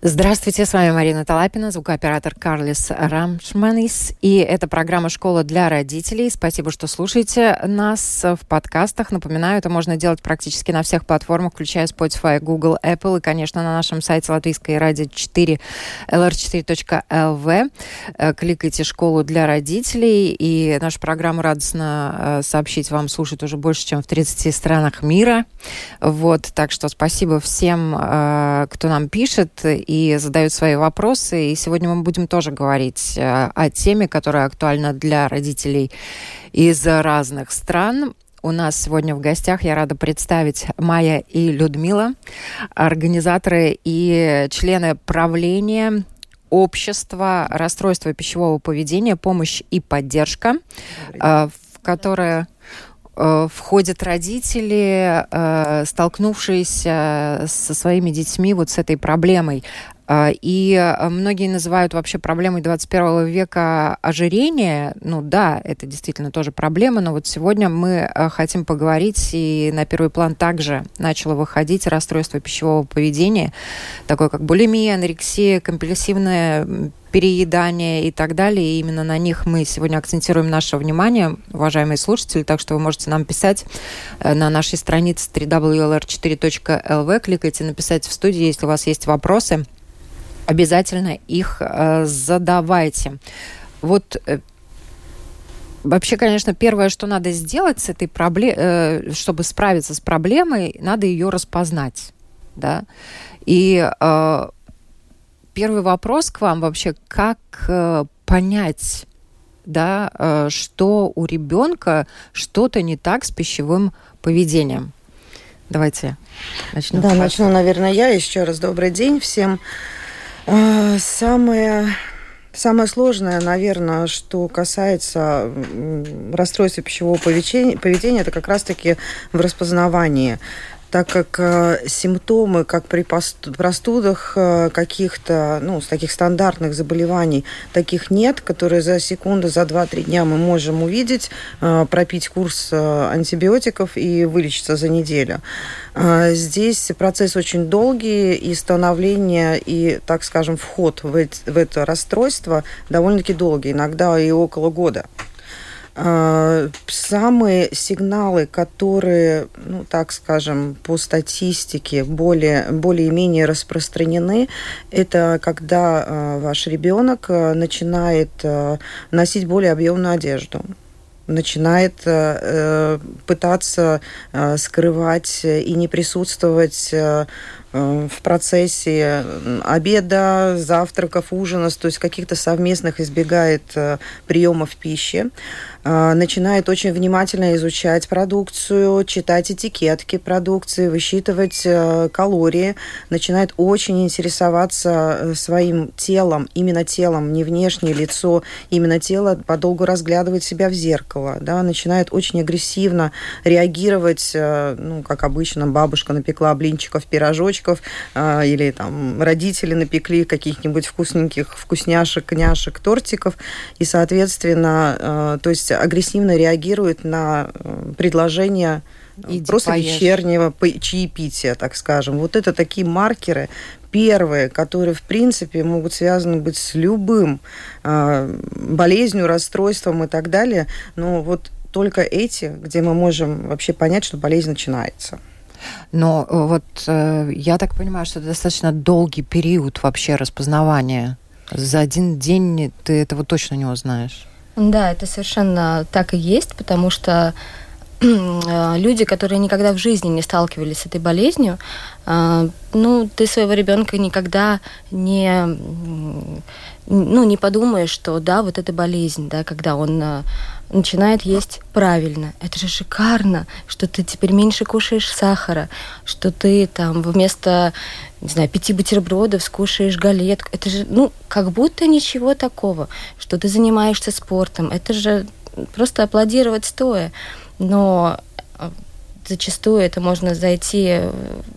Здравствуйте, с вами Марина Талапина, звукооператор Карлис Рамшманис. И это программа «Школа для родителей». Спасибо, что слушаете нас в подкастах. Напоминаю, это можно делать практически на всех платформах, включая Spotify, Google, Apple и, конечно, на нашем сайте латвийской радио 4 lr4.lv. Э, кликайте «Школу для родителей». И нашу программу радостно э, сообщить вам слушать уже больше, чем в 30 странах мира. Вот, так что спасибо всем, э, кто нам пишет и задают свои вопросы. И сегодня мы будем тоже говорить э, о теме, которая актуальна для родителей из разных стран. У нас сегодня в гостях я рада представить Майя и Людмила, организаторы и члены правления общества расстройства пищевого поведения, помощь и поддержка, э, в которое входят родители, э, столкнувшиеся со своими детьми вот с этой проблемой. Э, и многие называют вообще проблемой 21 века ожирение. Ну да, это действительно тоже проблема, но вот сегодня мы хотим поговорить, и на первый план также начало выходить расстройство пищевого поведения, такое как булимия, анорексия, компульсивное переедания и так далее. И именно на них мы сегодня акцентируем наше внимание, уважаемые слушатели. Так что вы можете нам писать э, на нашей странице www.lr4.lv. Кликайте «Написать в студии», если у вас есть вопросы. Обязательно их э, задавайте. Вот э, Вообще, конечно, первое, что надо сделать с этой проблемой, чтобы справиться с проблемой, надо ее распознать, да. И первый вопрос к вам вообще, как э, понять, да, э, что у ребенка что-то не так с пищевым поведением? Давайте начнем. Да, начну, наверное, я. Еще раз добрый день всем. Э, самое Самое сложное, наверное, что касается расстройства пищевого поведения, это как раз-таки в распознавании так как э, симптомы, как при простудах э, каких-то, ну, с таких стандартных заболеваний, таких нет, которые за секунду, за 2-3 дня мы можем увидеть, э, пропить курс э, антибиотиков и вылечиться за неделю. Э, здесь процесс очень долгий, и становление, и, так скажем, вход в, эти, в это расстройство довольно-таки долгий, иногда и около года. А, самые сигналы, которые, ну, так скажем, по статистике более, более-менее распространены, это когда а, ваш ребенок а, начинает носить более объемную одежду начинает э, пытаться э, скрывать и не присутствовать э, в процессе обеда, завтраков, ужина, то есть каких-то совместных избегает приемов пищи. А, начинает очень внимательно изучать продукцию, читать этикетки продукции, высчитывать э, калории, начинает очень интересоваться э, своим телом, именно телом, не внешнее лицо, именно тело, подолгу разглядывать себя в зеркало, да, начинает очень агрессивно реагировать, э, ну, как обычно, бабушка напекла блинчиков, пирожочков, или там родители напекли каких-нибудь вкусненьких вкусняшек, няшек, тортиков, и, соответственно, то есть есть агрессивно реагирует на э, предложение э, Иди просто поешь. вечернего чаепития, так скажем. Вот это такие маркеры, первые, которые, в принципе, могут связаны быть с любым э, болезнью, расстройством и так далее. Но вот только эти, где мы можем вообще понять, что болезнь начинается. Но э, вот э, я так понимаю, что это достаточно долгий период вообще распознавания. За один день ты этого точно не узнаешь. Да, это совершенно так и есть, потому что э, люди, которые никогда в жизни не сталкивались с этой болезнью, э, ну, ты своего ребенка никогда не, ну, не подумаешь, что да, вот это болезнь, да, когда он э, начинает есть правильно. Это же шикарно, что ты теперь меньше кушаешь сахара, что ты там вместо не знаю, пяти бутербродов скушаешь галетку. Это же, ну, как будто ничего такого, что ты занимаешься спортом. Это же просто аплодировать стоя. но зачастую это можно зайти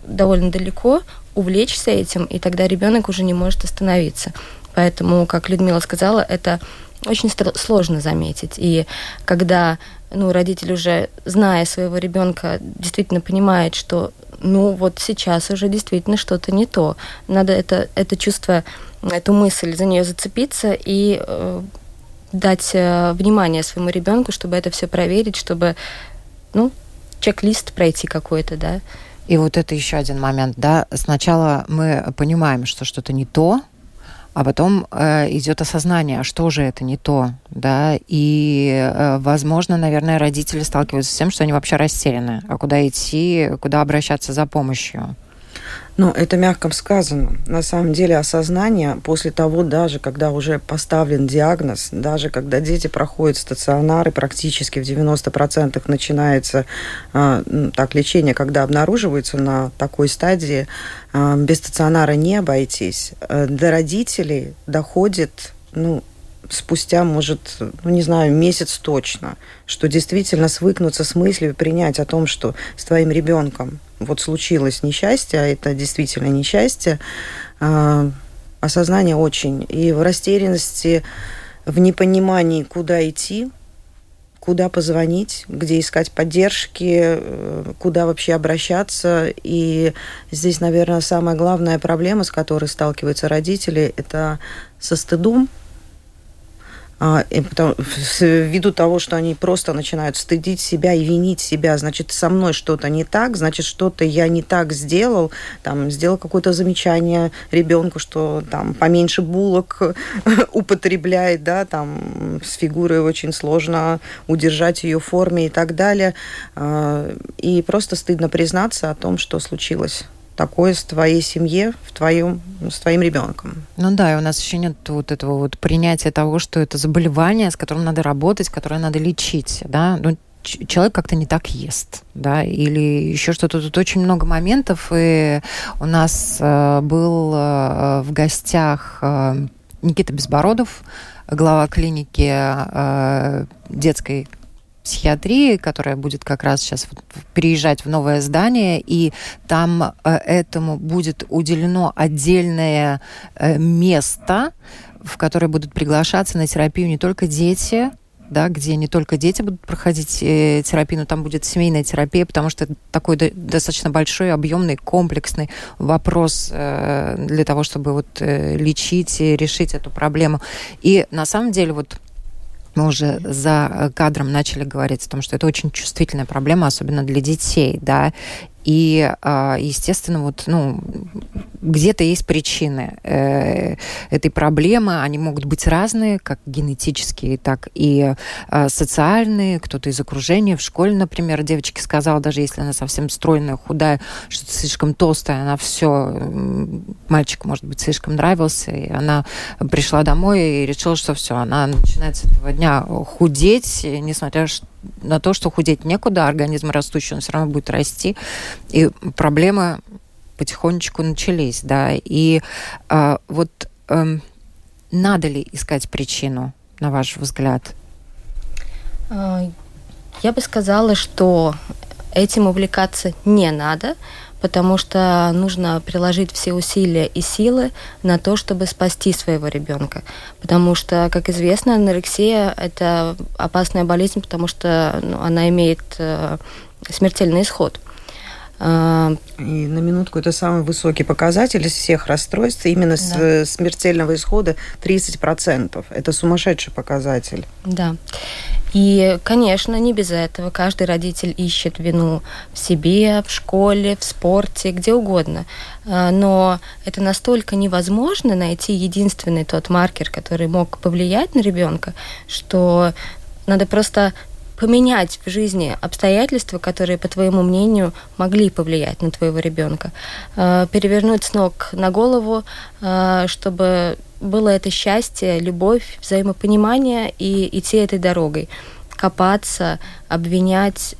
довольно далеко, увлечься этим, и тогда ребенок уже не может остановиться. Поэтому, как Людмила сказала, это очень сложно заметить. И когда ну, родитель уже, зная своего ребенка, действительно понимает, что ну вот сейчас уже действительно что-то не то. Надо это, это чувство, эту мысль за нее зацепиться и э, дать э, внимание своему ребенку, чтобы это все проверить, чтобы ну, чек-лист пройти какой-то, да. И вот это еще один момент, да. Сначала мы понимаем, что что-то не то, а потом э, идет осознание, а что же это не то, да, и, э, возможно, наверное, родители сталкиваются с тем, что они вообще растеряны, а куда идти, куда обращаться за помощью. Ну, это мягко сказано. На самом деле осознание после того, даже когда уже поставлен диагноз, даже когда дети проходят стационары, практически в 90% начинается э, так лечение, когда обнаруживается на такой стадии, э, без стационара не обойтись. Э, до родителей доходит ну, спустя, может, ну не знаю, месяц точно, что действительно свыкнуться с мыслью, принять о том, что с твоим ребенком вот случилось несчастье, а это действительно несчастье, э, осознание очень. И в растерянности, в непонимании, куда идти, куда позвонить, где искать поддержки, э, куда вообще обращаться. И здесь, наверное, самая главная проблема, с которой сталкиваются родители, это со стыдом, а, потому, ввиду того, что они просто начинают стыдить себя и винить себя, значит, со мной что-то не так, значит, что-то я не так сделал, там, сделал какое-то замечание ребенку, что там поменьше булок употребляет, да, там, с фигурой очень сложно удержать ее форме и так далее. А, и просто стыдно признаться о том, что случилось такое с твоей семье, в твоем, с твоим ребенком. Ну да, и у нас еще нет вот этого вот принятия того, что это заболевание, с которым надо работать, которое надо лечить, да, ну, человек как-то не так ест, да, или еще что-то. Тут очень много моментов, и у нас э, был э, в гостях э, Никита Безбородов, глава клиники э, детской психиатрии, которая будет как раз сейчас переезжать в новое здание, и там э, этому будет уделено отдельное э, место, в которое будут приглашаться на терапию не только дети, да, где не только дети будут проходить э, терапию, но там будет семейная терапия, потому что это такой до, достаточно большой, объемный, комплексный вопрос э, для того, чтобы вот э, лечить и решить эту проблему. И на самом деле вот мы уже за кадром начали говорить о том, что это очень чувствительная проблема, особенно для детей, да, и, а, естественно, вот, ну, где-то есть причины э, этой проблемы. Они могут быть разные, как генетические, так и э, социальные. Кто-то из окружения. В школе, например, девочке сказала, даже если она совсем стройная, худая, что-то слишком толстая, она все... Мальчик, может быть, слишком нравился. И она пришла домой и решила, что все, она начинает с этого дня худеть, несмотря на то, что худеть некуда, организм растущий, он все равно будет расти. И проблемы потихонечку начались, да. И э, вот э, надо ли искать причину, на ваш взгляд? А, я бы сказала, что этим увлекаться не надо, потому что нужно приложить все усилия и силы на то, чтобы спасти своего ребенка. Потому что, как известно, анорексия – это опасная болезнь, потому что ну, она имеет э, смертельный исход. А, и на минутку это самый высокий показатель из всех расстройств. Именно да. с э, смертельного исхода 30%. Это сумасшедший показатель. Да. И, конечно, не без этого. Каждый родитель ищет вину в себе, в школе, в спорте, где угодно. А, но это настолько невозможно найти единственный тот маркер, который мог повлиять на ребенка, что надо просто поменять в жизни обстоятельства, которые, по твоему мнению, могли повлиять на твоего ребенка. Э, перевернуть с ног на голову, э, чтобы было это счастье, любовь, взаимопонимание и идти этой дорогой. Копаться, обвинять,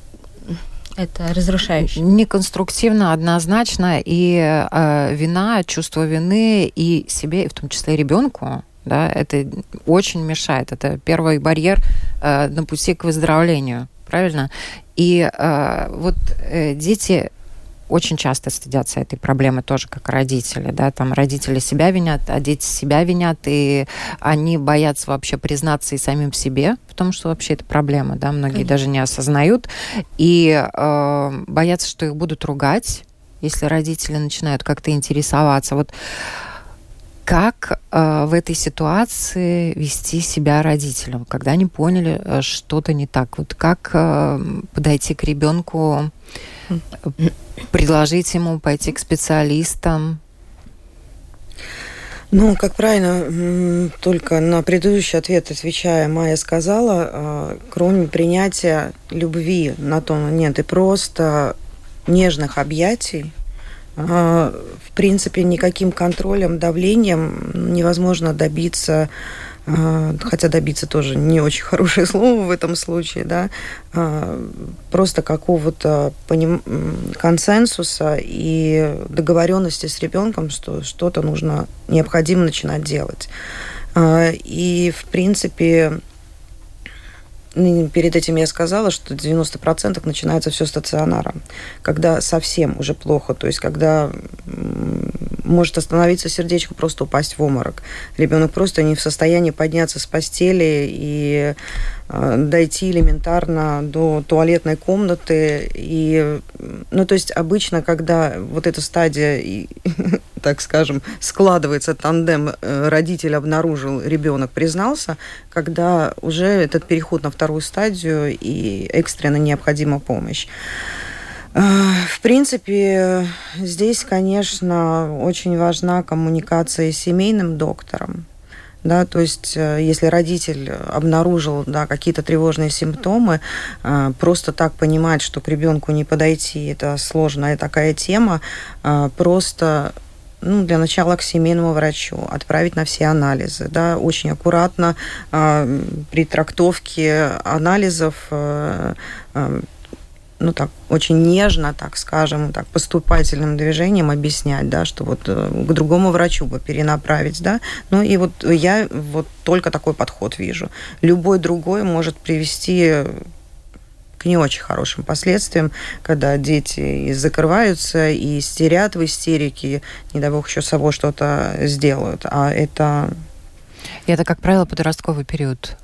это разрушающе. Неконструктивно, однозначно, и э, вина, чувство вины и себе, и в том числе ребенку, да, это очень мешает. Это первый барьер э, на пути к выздоровлению правильно? И э, вот э, дети очень часто стыдятся этой проблемы тоже как родители, да, там родители себя винят, а дети себя винят, и они боятся вообще признаться и самим себе, потому что вообще это проблема, да, многие Конечно. даже не осознают, и э, боятся, что их будут ругать, если родители начинают как-то интересоваться. Вот как э, в этой ситуации вести себя родителям, когда они поняли э, что-то не так? Вот как э, подойти к ребенку, предложить ему пойти к специалистам? Ну, как правильно, только на предыдущий ответ отвечая, Майя сказала, э, кроме принятия любви на то нет и просто нежных объятий, в принципе, никаким контролем, давлением невозможно добиться а, хотя добиться тоже не очень хорошее слово в этом случае, да, а, просто какого-то поним... консенсуса и договоренности с ребенком, что что-то нужно, необходимо начинать делать. И, в принципе, Перед этим я сказала, что 90% начинается все стационаром. Когда совсем уже плохо, то есть когда может остановиться сердечко, просто упасть в обморок. Ребенок просто не в состоянии подняться с постели и э, дойти элементарно до туалетной комнаты. И, ну, то есть обычно, когда вот эта стадия, так скажем, складывается тандем, э, родитель обнаружил, ребенок признался, когда уже этот переход на вторую стадию и экстренно необходима помощь. Э, в принципе, здесь, конечно, очень важна коммуникация с семейным доктором. Да, то есть, э, если родитель обнаружил да, какие-то тревожные симптомы, просто так понимать, что к ребенку не подойти, это сложная такая тема, просто ну, для начала к семейному врачу, отправить на все анализы, да, очень аккуратно э, при трактовке анализов э, э, ну так, очень нежно, так скажем, так поступательным движением объяснять, да, что вот э, к другому врачу бы перенаправить, да. Ну и вот я вот только такой подход вижу. Любой другой может привести к не очень хорошим последствиям, когда дети и закрываются, и истерят в истерике, не дай бог еще с собой что-то сделают. А это и это, как правило, подростковый период.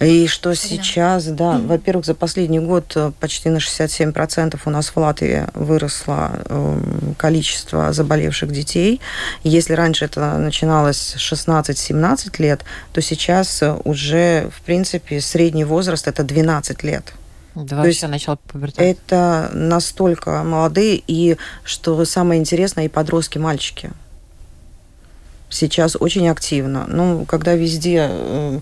И что сейчас, да, mm-hmm. во-первых, за последний год э, почти на 67% у нас в Латвии выросло эм, количество заболевших детей. Если раньше это начиналось 16-17 лет, то сейчас э, уже, в принципе, средний возраст это 12 лет. Да, То есть начало пубертата. Это настолько молодые, и что самое интересное, и подростки, мальчики сейчас очень активно. Ну, когда везде э,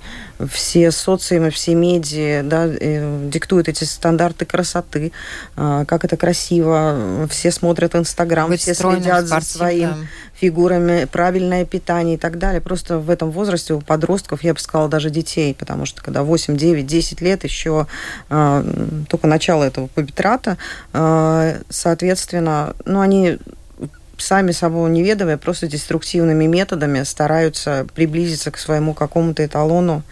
все социумы, все медиа да, э, диктуют эти стандарты красоты, э, как это красиво, все смотрят Инстаграм, все следят за своим фигурами, правильное питание и так далее. Просто в этом возрасте у подростков, я бы сказала, даже детей, потому что когда 8, 9, 10 лет, еще только начало этого пубитрата, соответственно, ну, они сами собой неведомые, просто деструктивными методами стараются приблизиться к своему какому-то эталону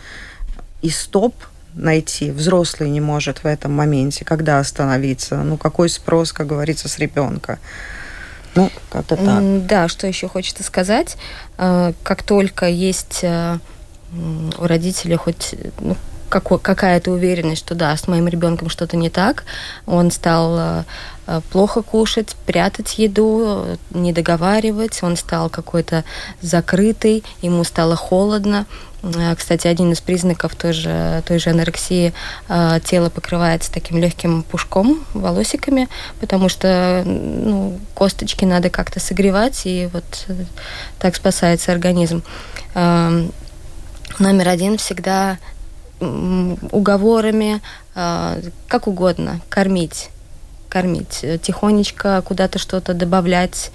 и стоп найти. Взрослый не может в этом моменте, когда остановиться. Ну, какой спрос, как говорится, с ребенка. Ну, как-то так. Да, что еще хочется сказать. Э, как только есть э, у родителей хоть ну, какая-то уверенность, что да, с моим ребенком что-то не так, он стал э, Э, плохо кушать, прятать еду, не договаривать. Он стал какой-то закрытый, ему стало холодно. Э, кстати, один из признаков той же, той же анорексии э, тело покрывается таким легким пушком, волосиками, потому что ну, косточки надо как-то согревать, и вот так спасается организм. Эм, номер один всегда уговорами, как угодно, кормить кормить, э, тихонечко куда-то что-то добавлять,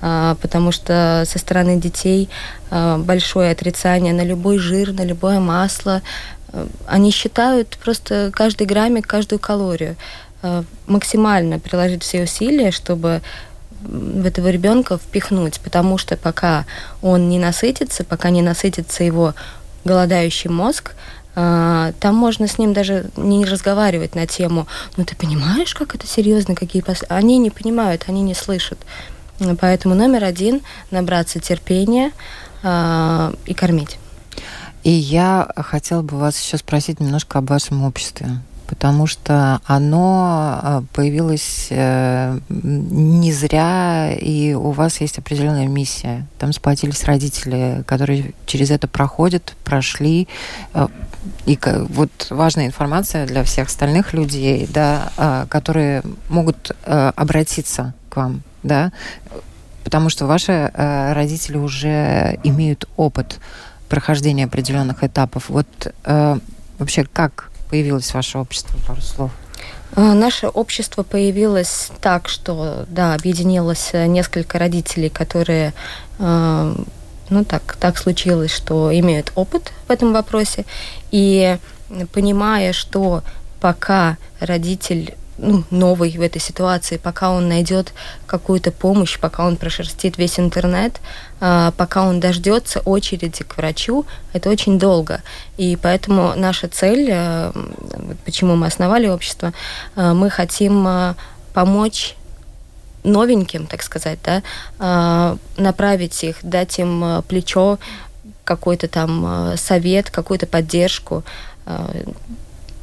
а, потому что со стороны детей а, большое отрицание на любой жир, на любое масло. Э, они считают просто каждый граммик, каждую калорию. А, максимально приложить все усилия, чтобы в этого ребенка впихнуть, потому что пока он не насытится, пока не насытится его голодающий мозг, Там можно с ним даже не разговаривать на тему, ну ты понимаешь, как это серьезно, какие последствия. Они не понимают, они не слышат. Поэтому номер один – набраться терпения и кормить. И я хотела бы вас еще спросить немножко об вашем обществе потому что оно а, появилось э, не зря, и у вас есть определенная миссия. Там сплотились родители, которые через это проходят, прошли. И вот важная информация для всех остальных людей, да, а, которые могут э, обратиться к вам, да, потому что ваши родители уже имеют опыт прохождения определенных этапов. Вот вообще как появилось ваше общество? Пару слов. А, наше общество появилось так, что, да, объединилось э, несколько родителей, которые, ну так, так случилось, что имеют опыт в этом вопросе, и понимая, что пока родитель ну, новый в этой ситуации, пока он найдет какую-то помощь, пока он прошерстит весь интернет, а, пока он дождется очереди к врачу, это очень долго. И поэтому наша цель, э, почему мы основали общество, э, мы хотим э, помочь новеньким, так сказать, да, направить их, дать им плечо, какой-то там совет, какую-то поддержку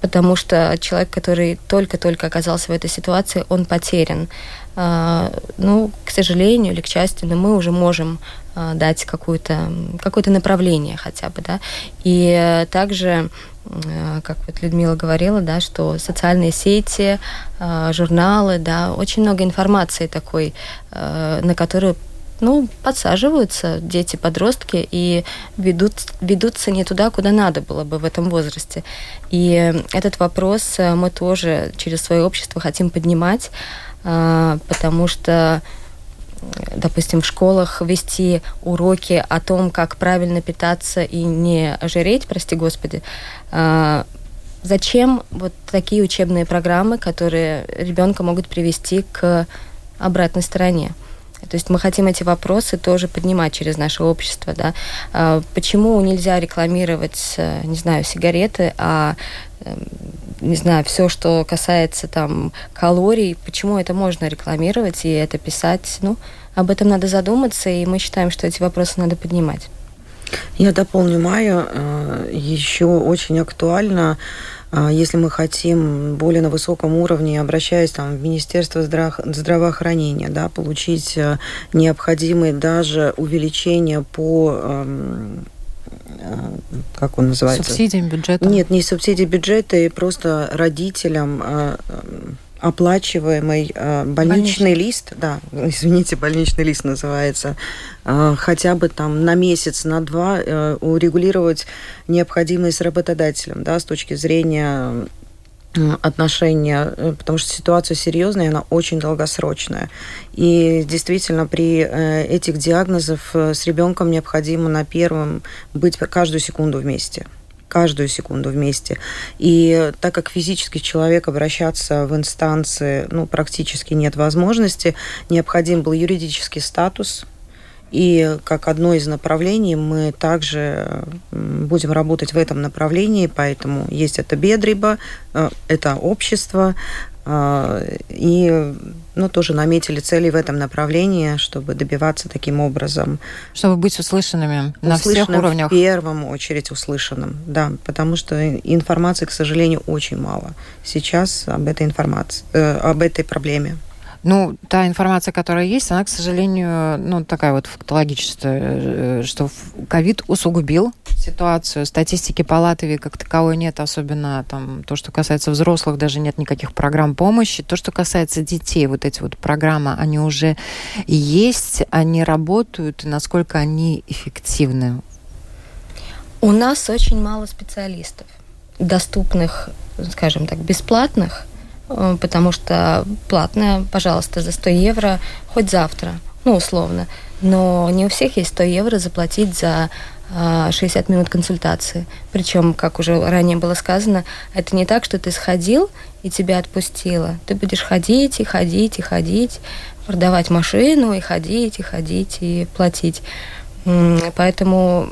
потому что человек, который только-только оказался в этой ситуации, он потерян. А, ну, к сожалению или к счастью, но мы уже можем а, дать какое-то какое направление хотя бы, да. И также, а, как вот Людмила говорила, да, что социальные сети, журналы, да, очень много информации такой, на которую ну, подсаживаются дети, подростки и ведут, ведутся не туда, куда надо было бы в этом возрасте. И этот вопрос э, мы тоже через свое общество хотим поднимать, э, потому что допустим, в школах вести уроки о том, как правильно питаться и не ожиреть, прости господи, э, зачем вот такие учебные программы, которые ребенка могут привести к обратной стороне? То есть мы хотим эти вопросы тоже поднимать через наше общество. Да? А, почему нельзя рекламировать, э, не знаю, сигареты, а эм, не знаю, все, что касается там калорий, почему это можно рекламировать и это писать, ну, об этом надо задуматься, и мы считаем, что эти вопросы надо поднимать. Я дополню Майю. Э, Еще очень актуально если мы хотим более на высоком уровне, обращаясь там, в Министерство здравоохранения, да, получить э, необходимые даже увеличения по эм, э, как он называется? Субсидиям бюджета? Нет, не субсидии бюджета, и просто родителям э, оплачиваемый э, больничный, больничный лист, да, извините, больничный лист называется, э, хотя бы там на месяц, на два э, урегулировать необходимые с работодателем, да, с точки зрения отношения, потому что ситуация серьезная, она очень долгосрочная. И действительно при этих диагнозах с ребенком необходимо на первом быть каждую секунду вместе каждую секунду вместе. И так как физически человек обращаться в инстанции ну, практически нет возможности, необходим был юридический статус, и как одно из направлений мы также будем работать в этом направлении, поэтому есть это Бедриба, э, это общество, и ну, тоже наметили цели в этом направлении, чтобы добиваться таким образом. Чтобы быть услышанными на всех уровнях. в первую очередь услышанным, да, потому что информации, к сожалению, очень мало сейчас об этой информации, э, об этой проблеме. Ну, та информация, которая есть, она, к сожалению, ну, такая вот фактологическая, э, что ковид усугубил ситуацию. Статистики по Латвии как таковой нет, особенно там то, что касается взрослых, даже нет никаких программ помощи. То, что касается детей, вот эти вот программы, они уже есть, они работают, и насколько они эффективны? У нас очень мало специалистов, доступных, скажем так, бесплатных, Э, потому что платная, пожалуйста, за 100 евро хоть завтра, ну, условно. Но не у всех есть 100 евро заплатить за 60 э, минут консультации. Причем, как уже ранее было сказано, это не так, что ты сходил и тебя отпустило. Ты будешь ходить и ходить и ходить, продавать машину и ходить и ходить и платить. Поэтому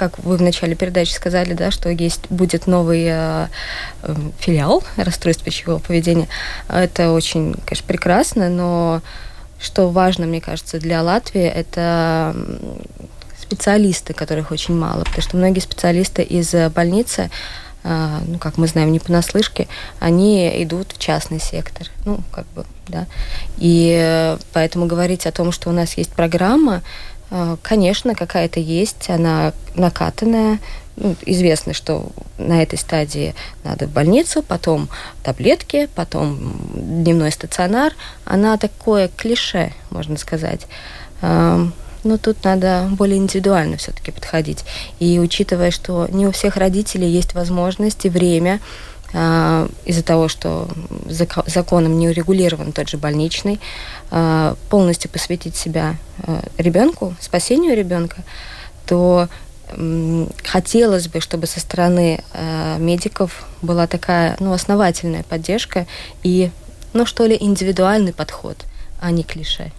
как вы в начале передачи сказали, да, что есть будет новый э, э, филиал расстройств пищевого поведения. Это очень, конечно, прекрасно, но что важно, мне кажется, для Латвии, это специалисты, которых очень мало, потому что многие специалисты из больницы а, ну, как мы знаем, не понаслышке, они идут в частный сектор. Ну, как бы, да. И э, поэтому говорить о том, что у нас есть программа, э, конечно, какая-то есть, она накатанная. Ну, известно, что на этой стадии надо в больницу, потом таблетки, потом дневной стационар. Она такое клише, можно сказать. Но тут надо более индивидуально все-таки подходить. И учитывая, что не у всех родителей есть возможность и время, из-за того, что законом не урегулирован тот же больничный, э, полностью посвятить себя э, ребенку, спасению ребенка, то хотелось бы, чтобы со стороны медиков была такая ну, основательная поддержка и, ну что ли, индивидуальный подход, а не клише.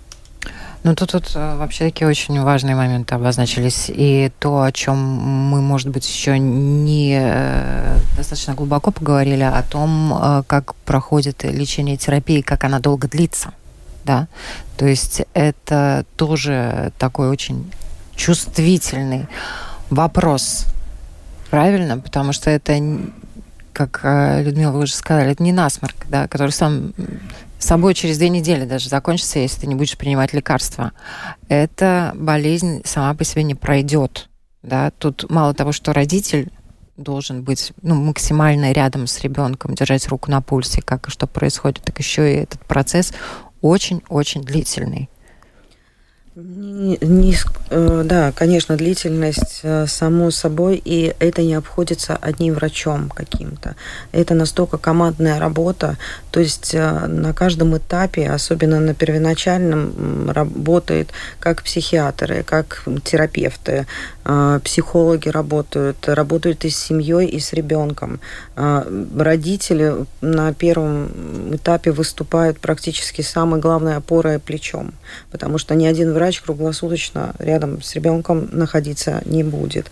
Ну, тут, тут э, вообще такие очень важные моменты обозначились. И то, о чем мы, может быть, еще не э, достаточно глубоко поговорили, о том, э, как проходит лечение терапии, как она долго длится. Да? То есть это тоже такой очень чувствительный вопрос. Правильно? Потому что это, как Людмила, вы уже сказали, это не насморк, да, который сам с собой через две недели даже закончится, если ты не будешь принимать лекарства. Эта болезнь сама по себе не пройдет. Да? Тут мало того, что родитель должен быть ну, максимально рядом с ребенком, держать руку на пульсе, как и что происходит, так еще и этот процесс очень-очень длительный. Не, не, э, да, конечно, длительность, э, само собой, и это не обходится одним врачом каким-то. Это настолько командная работа, то есть э, на каждом этапе, особенно на первоначальном, работает как психиатры, как терапевты, психологи работают, работают и с семьей, и с ребенком. Родители на первом этапе выступают практически самой главной опорой плечом, потому что ни один врач круглосуточно рядом с ребенком находиться не будет.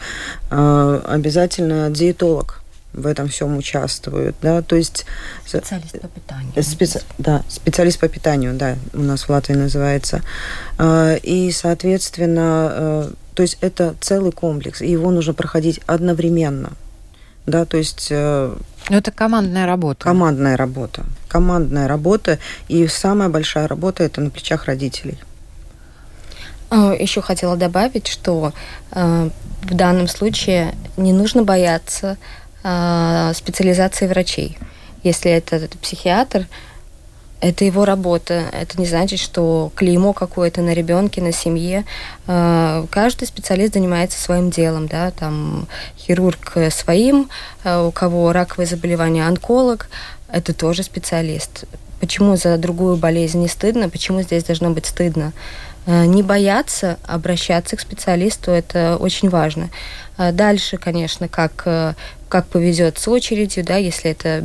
А, обязательно диетолог в этом всем участвует, да, то есть специалист по питанию. Специ... Да, специалист по питанию, да, у нас в Латвии называется, а, и соответственно, э, то есть это целый комплекс, и его нужно проходить одновременно, да, то есть. Э, ну это командная работа. Командная работа, командная работа, и самая большая работа это на плечах родителей. А, Еще хотела добавить, что э, в данном случае не нужно бояться э, специализации врачей. Если это, это психиатр, это его работа. Это не значит, что клеймо какое-то на ребенке, на семье. Э, каждый специалист занимается своим делом, да, там хирург своим, у кого раковые заболевания, онколог, это тоже специалист. Почему за другую болезнь не стыдно? Почему здесь должно быть стыдно? Э, не бояться обращаться к специалисту, это очень важно. Э, дальше, конечно, как, э, как повезет с очередью, да, если это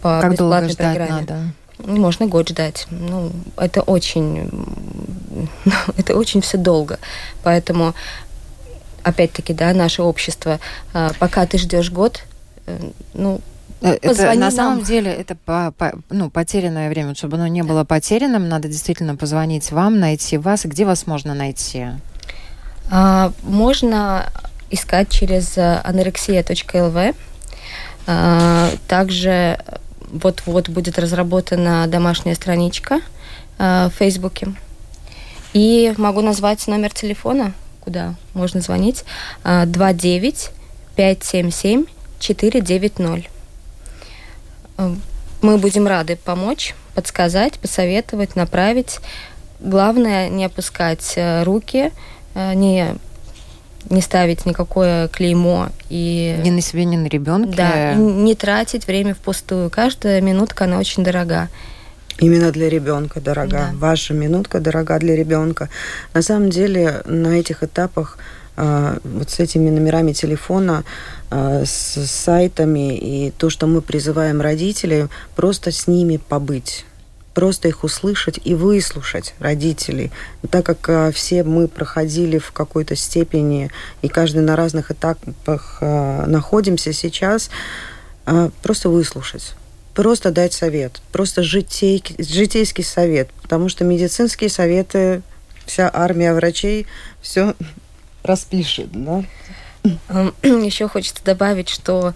по как бесплатной программе. Надо? Можно год ждать. Ну, это очень, это очень все долго. Поэтому, опять-таки, да, наше общество, пока ты ждешь год, ну, Э, это, на нам. самом деле это по, по, ну, потерянное время. Чтобы оно не было потерянным, надо действительно позвонить вам, найти вас. Где вас можно найти? А, можно искать через anorexia.lv. А, также вот-вот будет разработана домашняя страничка а, в Фейсбуке. И могу назвать номер телефона, куда можно звонить. 29 577 490. Э, мы будем рады помочь, подсказать, посоветовать, направить. Главное не опускать э, руки, э, не не ставить никакое клеймо и ни на себе, ни на ребенке. Да, не тратить время впустую. Каждая минутка она очень дорога. Именно для ребенка дорога. Да. Ваша минутка дорога для ребенка. На самом деле на этих этапах а, вот с этими номерами телефона, а, с сайтами и то, что мы призываем родителей, просто с ними побыть просто их услышать и выслушать родителей. Так как а, все мы проходили в какой-то степени, и каждый на разных этапах а, находимся сейчас, а, просто выслушать просто дать совет, просто житейский, житейский совет, потому что медицинские советы, вся армия врачей все распишет, да? Еще хочется добавить, что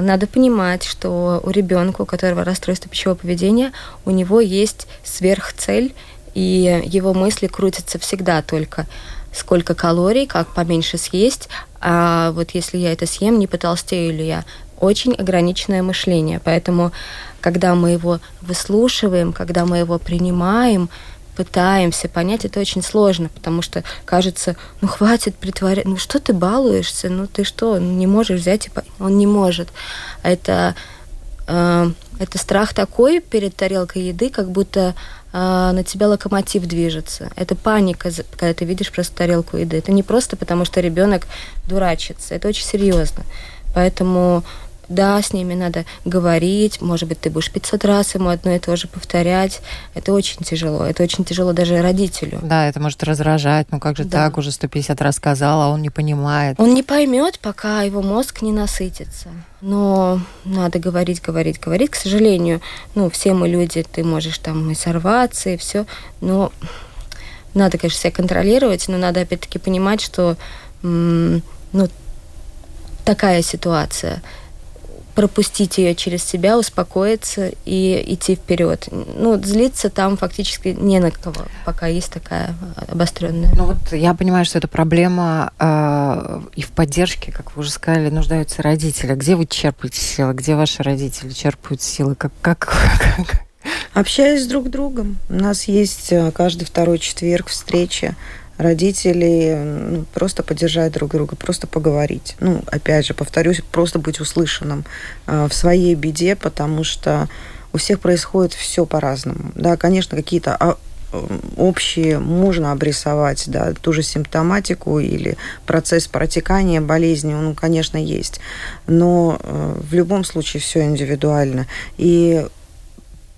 надо понимать, что у ребенка, у которого расстройство пищевого поведения, у него есть сверхцель, и его мысли крутятся всегда только сколько калорий, как поменьше съесть, а вот если я это съем, не потолстею ли я. Очень ограниченное мышление. Поэтому, когда мы его выслушиваем, когда мы его принимаем, пытаемся понять, это очень сложно, потому что кажется, ну хватит притворять, ну что ты балуешься, ну ты что, не можешь взять и по... он не может. Это э, это страх такой перед тарелкой еды, как будто э, на тебя локомотив движется. Это паника, когда ты видишь просто тарелку еды. Это не просто потому, что ребенок дурачится. Это очень серьезно. Поэтому да, с ними надо говорить, может быть, ты будешь 500 раз ему одно и то же повторять. Это очень тяжело. Это очень тяжело даже родителю. Да, это может раздражать. Ну как же да. так, уже 150 раз сказал, а он не понимает. Он не поймет, пока его мозг не насытится. Но надо говорить, говорить, говорить. К сожалению, ну, все мы люди, ты можешь там и сорваться, и все. Но надо, конечно, себя контролировать, но надо опять-таки понимать, что ну, такая ситуация – пропустить ее через себя, успокоиться и идти вперед. Ну, злиться там фактически не на кого, пока есть такая обостренная. Ну вот я понимаю, что это проблема э, и в поддержке, как вы уже сказали, нуждаются родители. Где вы черпаете силы? Где ваши родители черпают силы? Как, как, как? Общаясь друг с другом. У нас есть э, каждый второй четверг встреча родителей, ну, просто поддержать друг друга, просто поговорить. Ну, опять же, повторюсь, просто быть услышанным э, в своей беде, потому что у всех происходит все по-разному. Да, конечно, какие-то а, общие можно обрисовать, да, ту же симптоматику или процесс протекания болезни, он, конечно, есть. Но э, в любом случае все индивидуально. И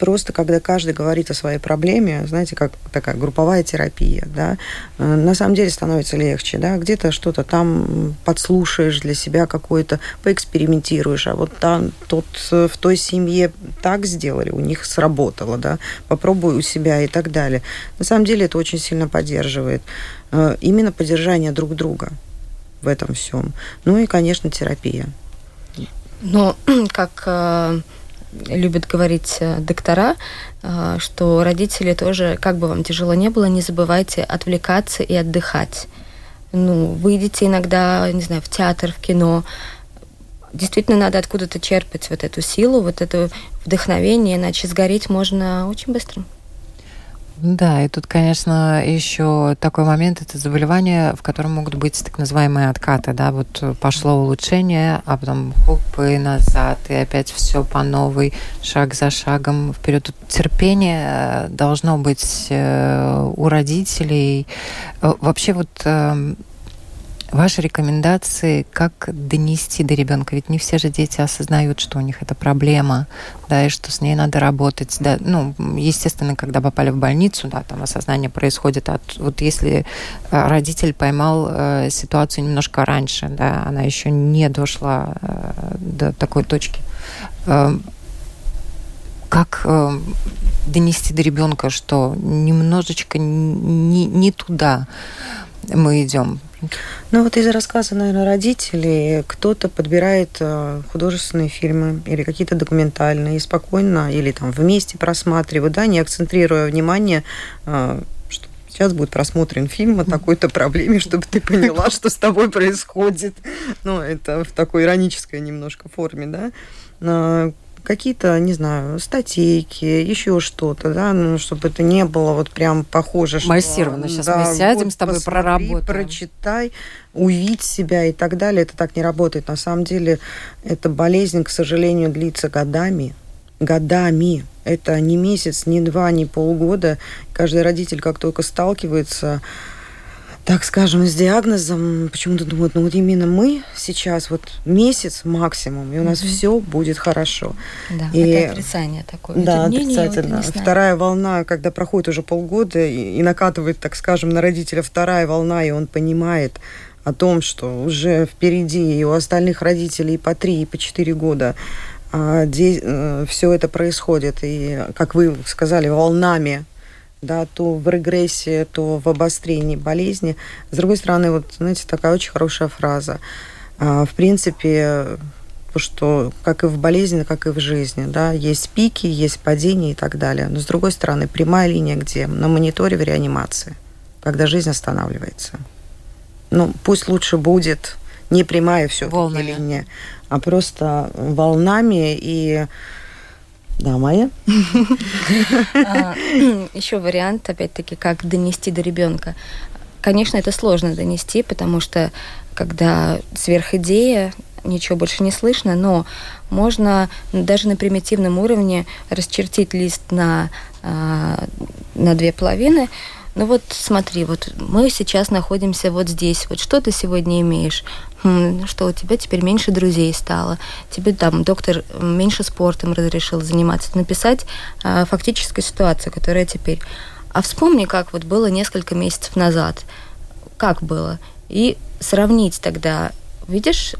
просто когда каждый говорит о своей проблеме, знаете, как такая групповая терапия, да, э, на самом деле становится легче, да, где-то что-то там подслушаешь для себя какое-то, поэкспериментируешь, а вот там тот э, в той семье так сделали, у них сработало, да, попробуй у себя и так далее. На самом деле это очень сильно поддерживает э, именно поддержание друг друга в этом всем. Ну и, конечно, терапия. Но как любят говорить э, доктора, э, что родители тоже, как бы вам тяжело не было, не забывайте отвлекаться и отдыхать. Ну, выйдите иногда, не знаю, в театр, в кино. Действительно, надо откуда-то черпать вот эту силу, вот это вдохновение, иначе сгореть можно очень быстро. Да, и тут, конечно, еще такой момент, это заболевание, в котором могут быть так называемые откаты, да, вот пошло улучшение, а потом хоп, и назад, и опять все по новой, шаг за шагом вперед. Тут терпение э, должно быть э, у родителей. Э, вообще вот эм, Ваши рекомендации, как донести до ребенка, ведь не все же дети осознают, что у них это проблема, да, и что с ней надо работать, да, ну, естественно, когда попали в больницу, да, там осознание происходит от, вот если э, родитель поймал э, ситуацию немножко раньше, да, она еще не дошла э, до такой точки, э, как э, донести до ребенка, что немножечко не, не туда мы идем, ну вот из рассказа, наверное, родителей кто-то подбирает э, художественные фильмы или какие-то документальные и спокойно или там вместе просматривают, да, не акцентрируя внимание э, что сейчас будет просмотрен фильм о такой-то проблеме, чтобы ты поняла, что с тобой происходит. Ну, это в такой иронической немножко форме, да какие-то, не знаю, статейки, еще что-то, да, ну, чтобы это не было вот прям похоже, что... Массированно. Сейчас да, мы сядем вот с тобой, посмотри, проработаем. прочитай, увидь себя и так далее. Это так не работает. На самом деле, эта болезнь, к сожалению, длится годами. Годами. Это не месяц, не два, не полгода. Каждый родитель, как только сталкивается так скажем, с диагнозом почему-то думают, ну вот именно мы сейчас вот месяц максимум, и у нас угу. все будет хорошо. Да, и, это отрицание такое. Да, это отрицательно. Вот Вторая волна, когда проходит уже полгода и, и накатывает, так скажем, на родителя вторая волна, и он понимает о том, что уже впереди и у остальных родителей по три, и по четыре года а, де, э, все это происходит. И, как вы сказали, волнами да, то в регрессии, то в обострении болезни. С другой стороны, вот, знаете, такая очень хорошая фраза. А, в принципе, что как и в болезни, как и в жизни, да, есть пики, есть падения и так далее. Но с другой стороны, прямая линия где? На мониторе в реанимации, когда жизнь останавливается. Ну, пусть лучше будет не прямая все-таки линия, а просто волнами и да, Майя? А, Еще вариант, опять-таки, как донести до ребенка. Конечно, это сложно донести, потому что когда сверхидея, ничего больше не слышно, но можно даже на примитивном уровне расчертить лист на, а, на две половины, ну вот смотри, вот мы сейчас находимся вот здесь, вот что ты сегодня имеешь? Хм, что у тебя теперь меньше друзей стало, тебе там доктор меньше спортом разрешил заниматься, написать а, фактическую ситуацию, которая теперь. А вспомни, как вот было несколько месяцев назад, как было, и сравнить тогда. Видишь,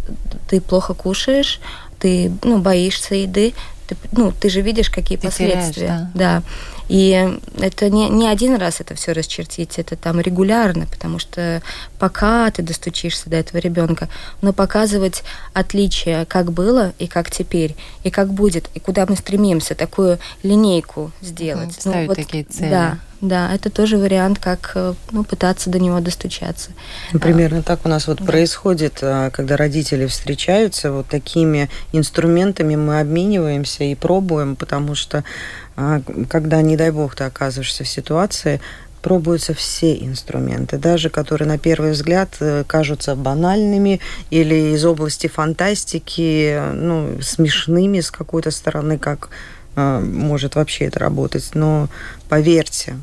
ты плохо кушаешь, ты ну, боишься еды, ты, ну, ты же видишь, какие ты последствия. Теряешь, да. да. И это не, не один раз это все расчертить, это там регулярно, потому что пока ты достучишься до этого ребенка, но показывать отличия, как было и как теперь, и как будет, и куда мы стремимся, такую линейку сделать. Ставить ну, вот, такие цели. Да, да, это тоже вариант, как э, ну, пытаться до него достучаться. Ну, примерно так у нас вот да. происходит, а, когда родители встречаются, вот такими инструментами мы обмениваемся и пробуем, потому что а, когда, не дай бог, ты оказываешься в ситуации, пробуются все инструменты, даже которые на первый взгляд э, кажутся банальными или из области фантастики, ну, смешными с какой-то стороны, как э, может вообще это работать. Но поверьте,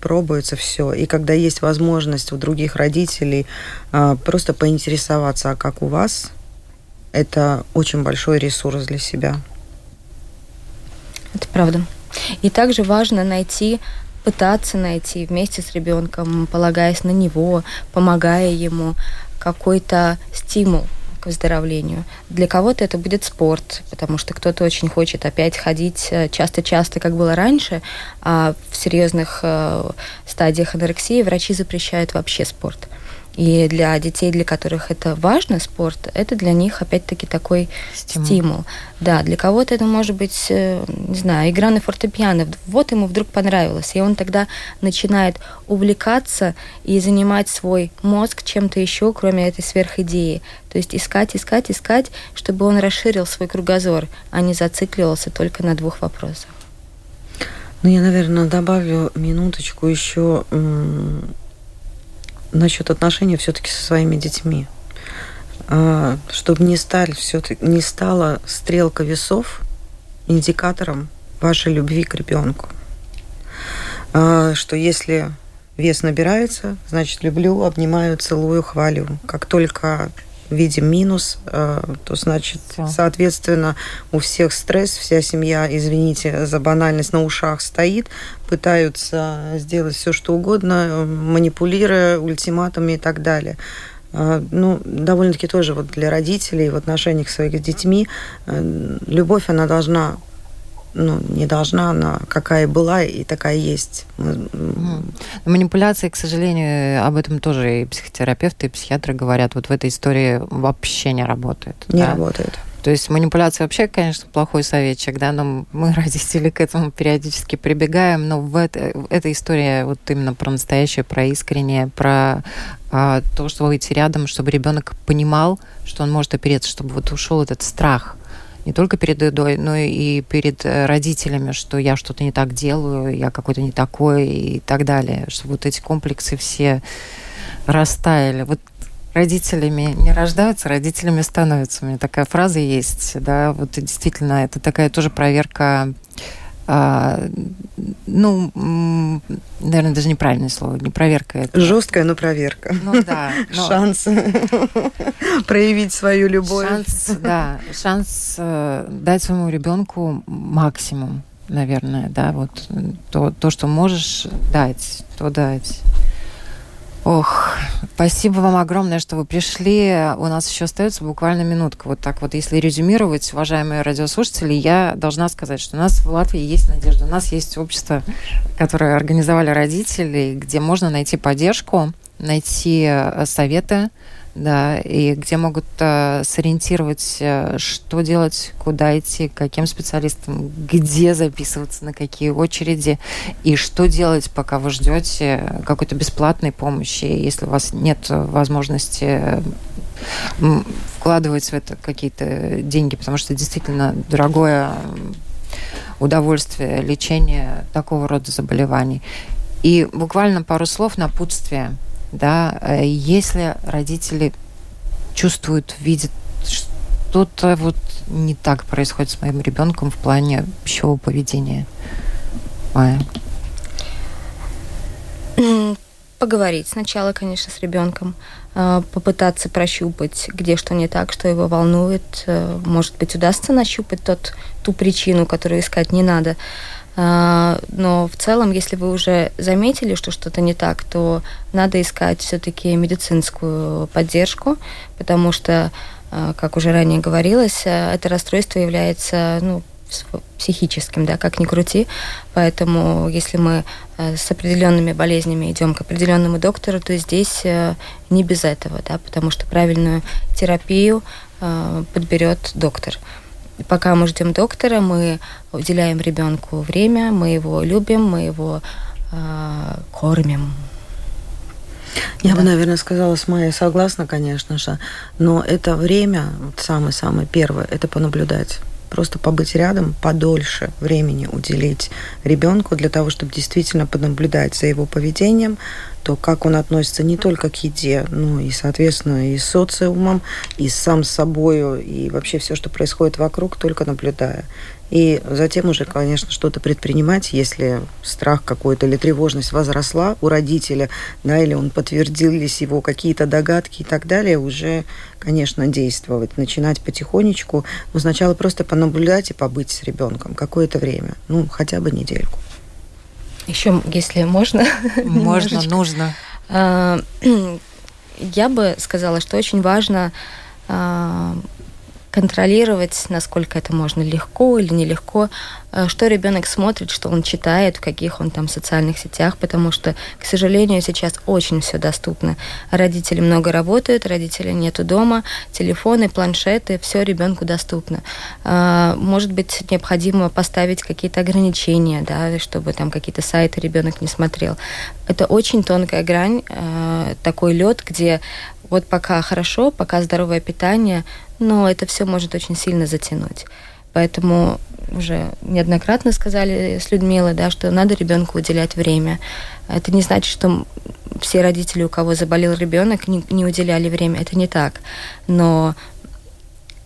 пробуется все. И когда есть возможность у других родителей э, просто поинтересоваться, а как у вас, это очень большой ресурс для себя. Это правда. И также важно найти пытаться найти вместе с ребенком, полагаясь на него, помогая ему какой-то стимул к выздоровлению. Для кого-то это будет спорт, потому что кто-то очень хочет опять ходить э, часто-часто, как было раньше, а в серьезных э, стадиях анорексии врачи запрещают вообще спорт. И для детей, для которых это важно, спорт, это для них опять-таки такой стимул. стимул. Да, для кого-то это может быть, э, не знаю, игра на фортепиано. Вот ему вдруг понравилось, и он тогда начинает увлекаться и занимать свой мозг чем-то еще, кроме этой сверхидеи. То есть искать, искать, искать, чтобы он расширил свой кругозор, а не зацикливался только на двух вопросах. Ну, я, наверное, добавлю минуточку еще насчет отношений все-таки со своими детьми. А, чтобы не, стали, все не стала стрелка весов индикатором вашей любви к ребенку. А, что если вес набирается, значит, люблю, обнимаю, целую, хвалю. Как только видим минус, э, то значит, Все. соответственно, у всех стресс, вся семья, извините за банальность, на ушах стоит, пытаются сделать все, что угодно, манипулируя ультиматумами и так далее э, ну, довольно-таки тоже вот для родителей в отношениях своих с детьми э, любовь, она должна ну, не должна, она какая была и такая есть. Манипуляции, к сожалению, об этом тоже и психотерапевты, и психиатры говорят, вот в этой истории вообще не работает. Не да? работает. То есть манипуляция вообще, конечно, плохой советчик, да, но мы, родители, к этому периодически прибегаем, но в это, эта история вот именно про настоящее, про искреннее, про а, то, что вы идти рядом, чтобы ребенок понимал, что он может опереться, чтобы вот ушел этот страх не только перед едой, но и перед э, родителями, что я что-то не так делаю, я какой-то не такой и так далее. Что вот эти комплексы все растаяли. Вот родителями не рождаются, родителями становятся. У меня такая фраза есть, да, вот действительно, это такая тоже проверка а, ну, наверное, даже неправильное слово, не проверка. Это. Жесткая, но проверка. Ну да. Но... Шанс проявить свою любовь. Шанс, да, шанс э, дать своему ребенку максимум, наверное, да, вот то, то, что можешь дать, то дать. Ох, спасибо вам огромное, что вы пришли. У нас еще остается буквально минутка. Вот так вот, если резюмировать, уважаемые радиослушатели, я должна сказать, что у нас в Латвии есть надежда. У нас есть общество, которое организовали родители, где можно найти поддержку, найти э, советы, да, и где могут э, сориентировать, э, что делать, куда идти, каким специалистам, где записываться, на какие очереди, и что делать, пока вы ждете какой-то бесплатной помощи, если у вас нет возможности вкладывать в это какие-то деньги, потому что действительно дорогое удовольствие лечения такого рода заболеваний. И буквально пару слов напутствия да, э, если родители чувствуют, видят, что-то вот не так происходит с моим ребенком в плане пищевого поведения. Майя. Поговорить сначала, конечно, с ребенком, э, попытаться прощупать, где что не так, что его волнует. Э, может быть, удастся нащупать тот, ту причину, которую искать не надо. А, но в целом, если вы уже заметили, что что-то не так, то надо искать все-таки медицинскую поддержку, потому что, как уже ранее говорилось, это расстройство является ну, психическим, да, как ни крути. Поэтому, если мы с определенными болезнями идем к определенному доктору, то здесь не без этого, да, потому что правильную терапию подберет доктор. Пока мы ждем доктора, мы уделяем ребенку время, мы его любим, мы его э, кормим. Я да. бы, наверное, сказала с Майей согласна, конечно же, но это время, вот самое-самое первое, это понаблюдать просто побыть рядом, подольше времени уделить ребенку для того, чтобы действительно понаблюдать за его поведением, то как он относится не только к еде, но и, соответственно, и с социумом, и сам с собой, и вообще все, что происходит вокруг, только наблюдая. И затем уже, конечно, что-то предпринимать, если страх какой-то или тревожность возросла у родителя, да, или он подтвердились его какие-то догадки и так далее, уже, конечно, действовать, начинать потихонечку, но сначала просто понаблюдать и побыть с ребенком какое-то время, ну, хотя бы недельку. Еще, если можно. Можно, нужно. А, я бы сказала, что очень важно а, контролировать, насколько это можно легко или нелегко, э, что ребенок смотрит, что он читает, в каких он там социальных сетях, потому что, к сожалению, сейчас очень все доступно. Родители много работают, родителей нету дома, телефоны, планшеты, все ребенку доступно. А, может быть, необходимо поставить какие-то ограничения, да, чтобы там какие-то сайты ребенок не смотрел. Это очень тонкая грань, э, такой лед, где вот пока хорошо, пока здоровое питание, но это все может очень сильно затянуть. Поэтому уже неоднократно сказали с Людмилой, да, что надо ребенку уделять время. Это не значит, что все родители, у кого заболел ребенок, не, не уделяли время. Это не так. Но,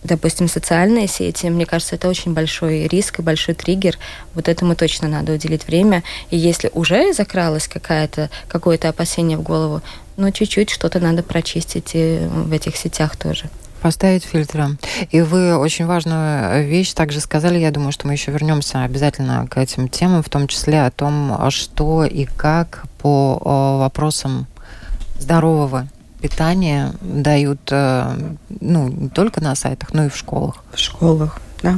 допустим, социальные сети, мне кажется, это очень большой риск и большой триггер. Вот этому точно надо уделить время. И если уже закралось какая-то, какое-то опасение в голову, ну, чуть-чуть что-то надо прочистить и в этих сетях тоже. Поставить фильтры. И вы очень важную вещь также сказали, я думаю, что мы еще вернемся обязательно к этим темам, в том числе о том, что и как по вопросам здорового питания дают, э, ну, не только на сайтах, но и в школах. В школах, да.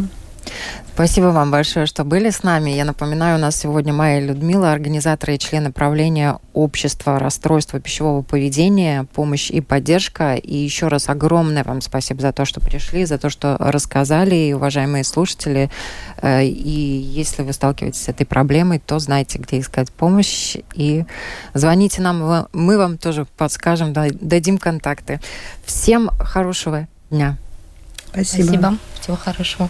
Спасибо вам большое, что были с нами. Я напоминаю, у нас сегодня Майя Людмила, организаторы и члены правления общества расстройства пищевого поведения, помощь и поддержка. И еще раз огромное вам спасибо за то, что пришли, за то, что рассказали, и, уважаемые слушатели. Э, и если вы сталкиваетесь с этой проблемой, то знайте, где искать помощь. И звоните нам, мы вам тоже подскажем, дадим контакты. Всем хорошего дня. Спасибо. Спасибо. Всего хорошего.